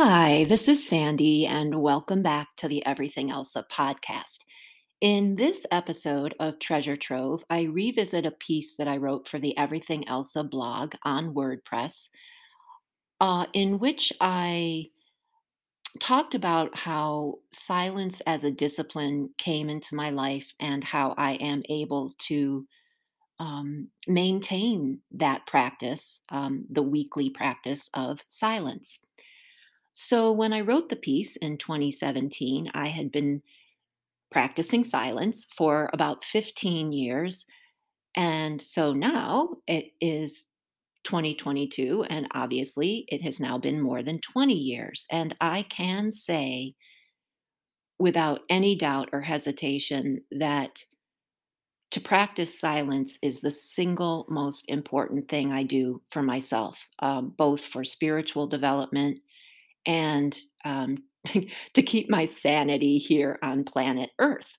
Hi, this is Sandy, and welcome back to the Everything Elsa podcast. In this episode of Treasure Trove, I revisit a piece that I wrote for the Everything Elsa blog on WordPress, uh, in which I talked about how silence as a discipline came into my life and how I am able to um, maintain that practice, um, the weekly practice of silence. So, when I wrote the piece in 2017, I had been practicing silence for about 15 years. And so now it is 2022, and obviously it has now been more than 20 years. And I can say without any doubt or hesitation that to practice silence is the single most important thing I do for myself, um, both for spiritual development and um, to keep my sanity here on planet Earth.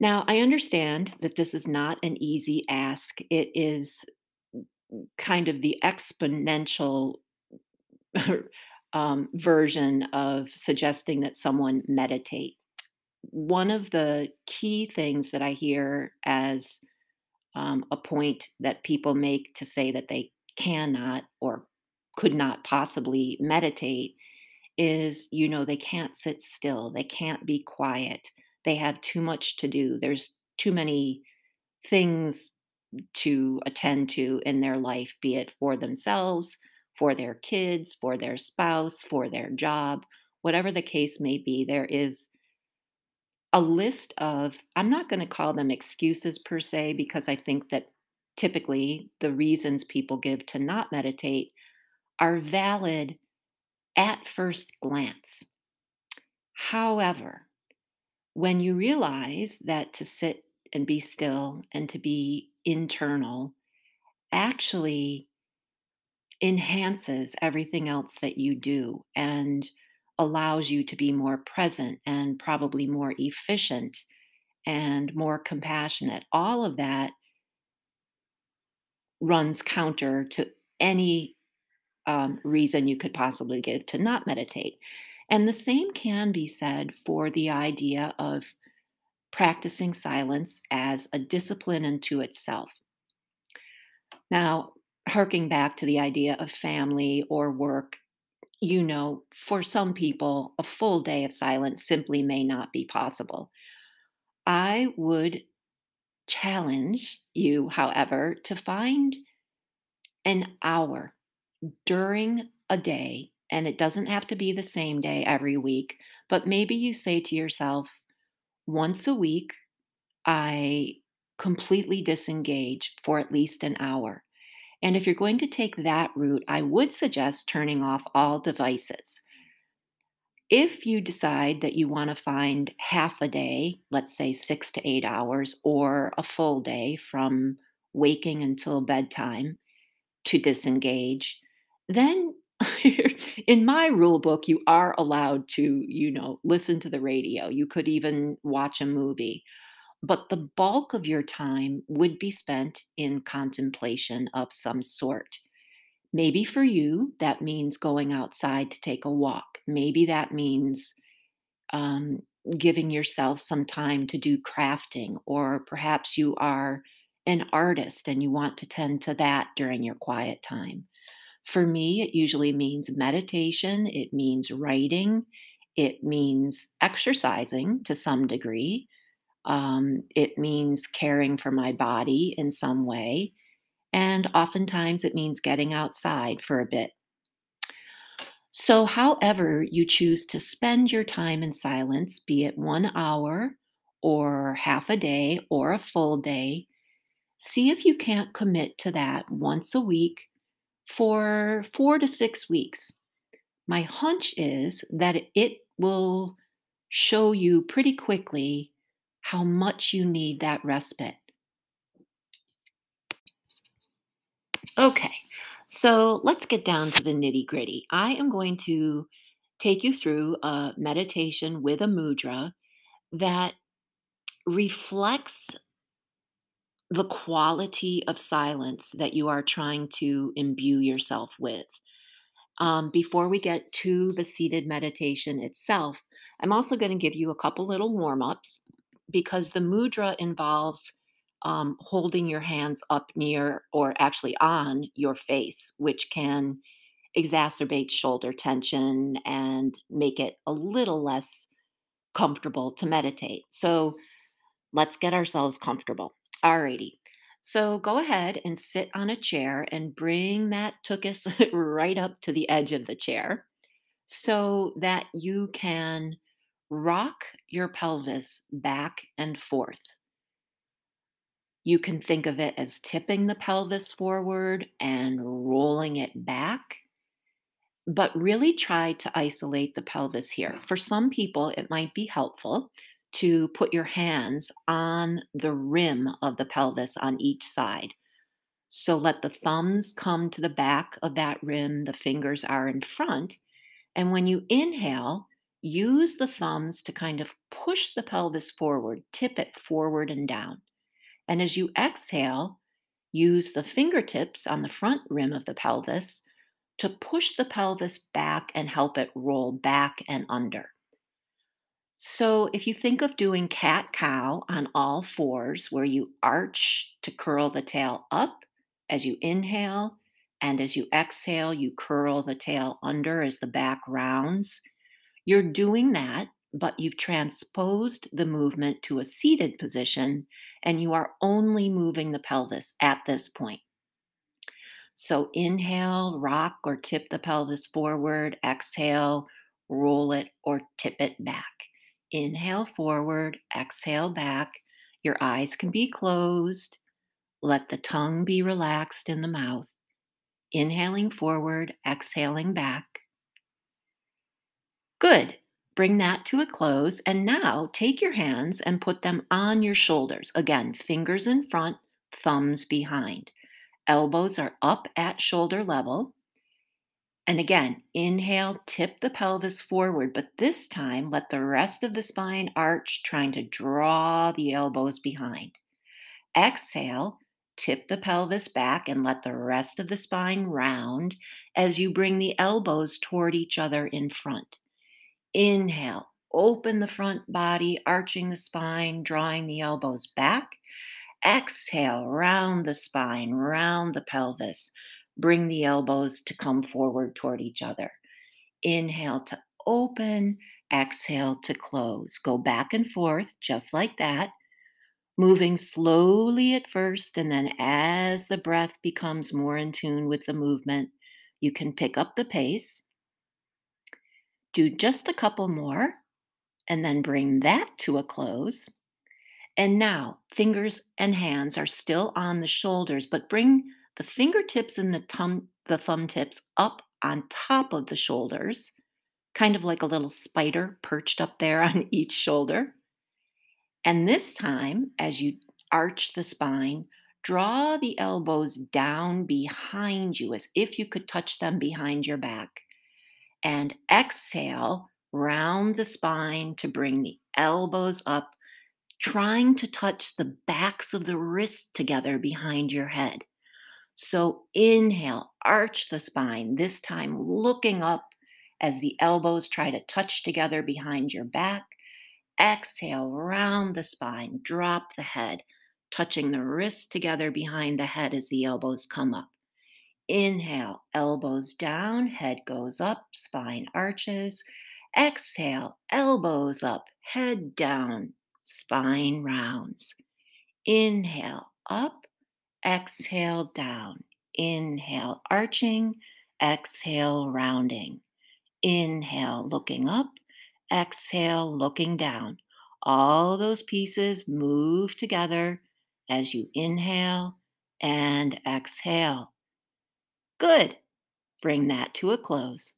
Now, I understand that this is not an easy ask. It is kind of the exponential um, version of suggesting that someone meditate. One of the key things that I hear as um, a point that people make to say that they cannot or could not possibly meditate is you know they can't sit still they can't be quiet they have too much to do there's too many things to attend to in their life be it for themselves for their kids for their spouse for their job whatever the case may be there is a list of i'm not going to call them excuses per se because i think that typically the reasons people give to not meditate are valid at first glance. However, when you realize that to sit and be still and to be internal actually enhances everything else that you do and allows you to be more present and probably more efficient and more compassionate, all of that runs counter to any um, reason you could possibly give to not meditate. And the same can be said for the idea of practicing silence as a discipline unto itself. Now, harking back to the idea of family or work, you know, for some people, a full day of silence simply may not be possible. I would challenge you, however, to find an hour during a day, and it doesn't have to be the same day every week, but maybe you say to yourself, once a week, I completely disengage for at least an hour. And if you're going to take that route, I would suggest turning off all devices. If you decide that you want to find half a day, let's say six to eight hours, or a full day from waking until bedtime to disengage, then in my rule book you are allowed to you know listen to the radio. You could even watch a movie. But the bulk of your time would be spent in contemplation of some sort. Maybe for you that means going outside to take a walk. Maybe that means um, giving yourself some time to do crafting or perhaps you are an artist and you want to tend to that during your quiet time for me, it usually means meditation, it means writing, it means exercising to some degree, um, it means caring for my body in some way, and oftentimes it means getting outside for a bit. So, however, you choose to spend your time in silence, be it one hour or half a day or a full day, see if you can't commit to that once a week for four to six weeks. My hunch is that it will show you pretty quickly how much you need that respite. Okay, so let's get down to the nitty gritty. I am going to take you through a meditation with a mudra that reflects the quality of silence that you are trying to imbue yourself with. Um, before we get to the seated meditation itself, I'm also going to give you a couple little warm ups because the mudra involves um, holding your hands up near or actually on your face, which can exacerbate shoulder tension and make it a little less comfortable to meditate. So let's get ourselves comfortable. Alrighty. So go ahead and sit on a chair and bring that tuchus right up to the edge of the chair so that you can rock your pelvis back and forth. You can think of it as tipping the pelvis forward and rolling it back but really try to isolate the pelvis here. For some people, it might be helpful to put your hands on the rim of the pelvis on each side. So let the thumbs come to the back of that rim, the fingers are in front. And when you inhale, use the thumbs to kind of push the pelvis forward, tip it forward and down. And as you exhale, use the fingertips on the front rim of the pelvis to push the pelvis back and help it roll back and under. So, if you think of doing cat cow on all fours, where you arch to curl the tail up as you inhale, and as you exhale, you curl the tail under as the back rounds, you're doing that, but you've transposed the movement to a seated position, and you are only moving the pelvis at this point. So inhale, rock or tip the pelvis forward. Exhale, roll it or tip it back. Inhale forward, exhale back. Your eyes can be closed. Let the tongue be relaxed in the mouth. Inhaling forward, exhaling back. Good. Bring that to a close. And now take your hands and put them on your shoulders. Again, fingers in front, thumbs behind. Elbows are up at shoulder level. And again, inhale, tip the pelvis forward, but this time let the rest of the spine arch, trying to draw the elbows behind. Exhale, tip the pelvis back and let the rest of the spine round as you bring the elbows toward each other in front. Inhale, open the front body, arching the spine, drawing the elbows back. Exhale, round the spine, round the pelvis. Bring the elbows to come forward toward each other. Inhale to open, exhale to close. Go back and forth just like that, moving slowly at first, and then as the breath becomes more in tune with the movement, you can pick up the pace. Do just a couple more, and then bring that to a close. And now, fingers and hands are still on the shoulders, but bring the fingertips and the, thumb, the thumb tips up on top of the shoulders, kind of like a little spider perched up there on each shoulder. And this time, as you arch the spine, draw the elbows down behind you as if you could touch them behind your back. And exhale, round the spine to bring the elbows up trying to touch the backs of the wrists together behind your head. So inhale, arch the spine, this time looking up as the elbows try to touch together behind your back. Exhale, round the spine, drop the head, touching the wrists together behind the head as the elbows come up. Inhale, elbows down, head goes up, spine arches. Exhale, elbows up, head down, spine rounds. Inhale up, exhale down. Inhale arching, exhale rounding. Inhale looking up, exhale looking down. All those pieces move together as you inhale and exhale. Good. Bring that to a close.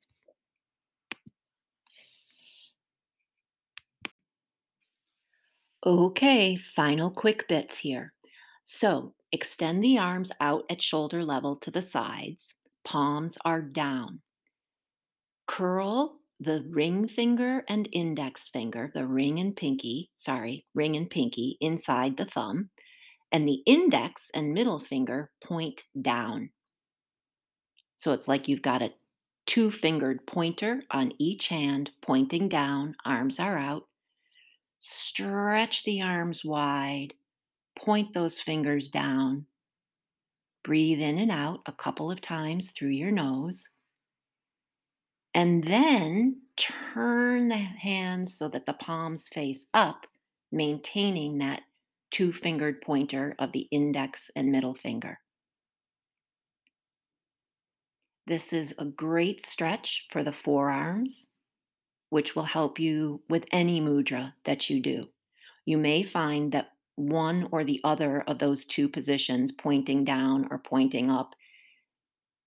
Okay, final quick bits here. So extend the arms out at shoulder level to the sides, palms are down. Curl the ring finger and index finger, the ring and pinky, sorry, ring and pinky inside the thumb, and the index and middle finger point down. So it's like you've got a two fingered pointer on each hand, pointing down, arms are out. Stretch the arms wide, point those fingers down. Breathe in and out a couple of times through your nose. And then turn the hands so that the palms face up, maintaining that two fingered pointer of the index and middle finger. This is a great stretch for the forearms, which will help you with any mudra that you do. You may find that one or the other of those two positions, pointing down or pointing up,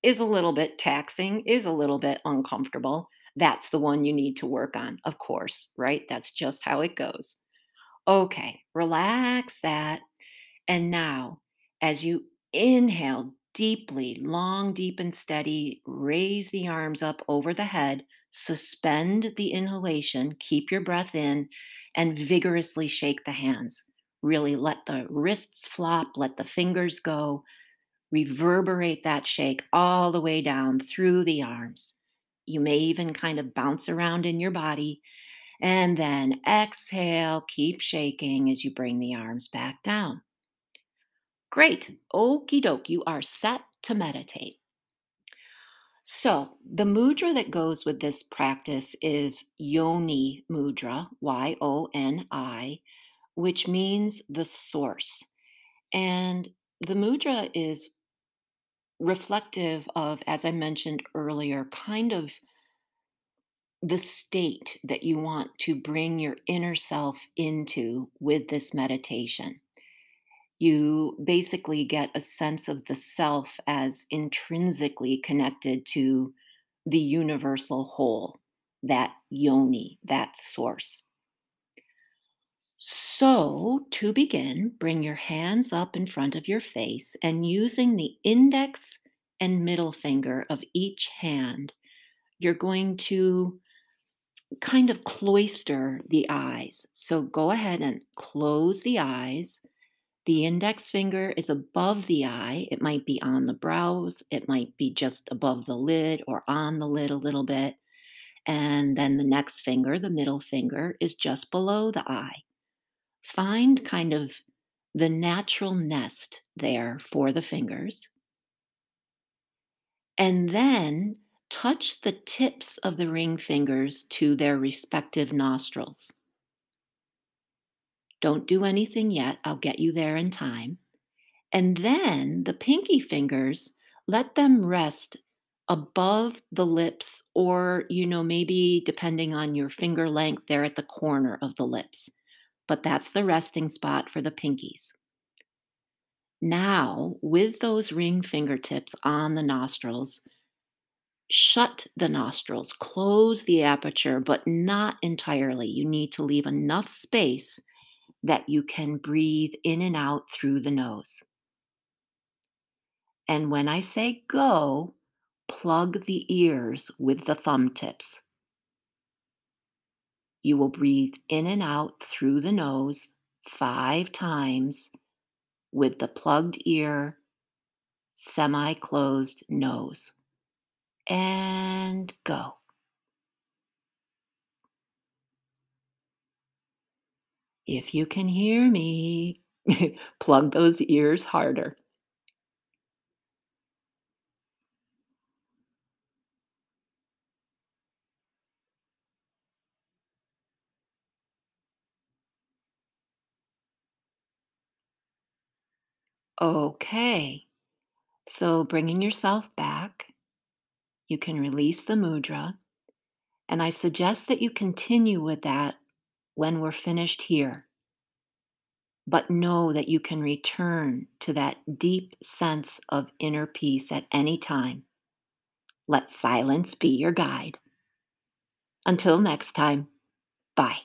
is a little bit taxing, is a little bit uncomfortable. That's the one you need to work on, of course, right? That's just how it goes. Okay, relax that. And now, as you inhale deeply, long, deep, and steady, raise the arms up over the head, suspend the inhalation, keep your breath in, and vigorously shake the hands. Really let the wrists flop, let the fingers go. Reverberate that shake all the way down through the arms. You may even kind of bounce around in your body and then exhale, keep shaking as you bring the arms back down. Great. Okie doke. You are set to meditate. So, the mudra that goes with this practice is Yoni Mudra, Y O N I, which means the source. And the mudra is reflective of, as I mentioned earlier, kind of the state that you want to bring your inner self into with this meditation. You basically get a sense of the self as intrinsically connected to the universal whole, that yoni, that source. So, to begin, bring your hands up in front of your face and using the index and middle finger of each hand, you're going to kind of cloister the eyes. So go ahead and close the eyes. The index finger is above the eye. It might be on the brows, it might be just above the lid or on the lid a little bit. And then the next finger, the middle finger, is just below the eye. Find kind of the natural nest there for the fingers. And then touch the tips of the ring fingers to their respective nostrils. Don't do anything yet, I'll get you there in time. And then the pinky fingers, let them rest above the lips, or, you know, maybe depending on your finger length, they're at the corner of the lips. But that's the resting spot for the pinkies. Now, with those ring fingertips on the nostrils, shut the nostrils, close the aperture, but not entirely. You need to leave enough space that you can breathe in and out through the nose. And when I say go, plug the ears with the thumb tips. You will breathe in and out through the nose five times with the plugged ear, semi closed nose and go. If you can hear me, plug those ears harder. Okay, so bringing yourself back you can release the mudra. And I suggest that you continue with that when we're finished here. But know that you can return to that deep sense of inner peace at any time. Let silence be your guide. Until next time, bye.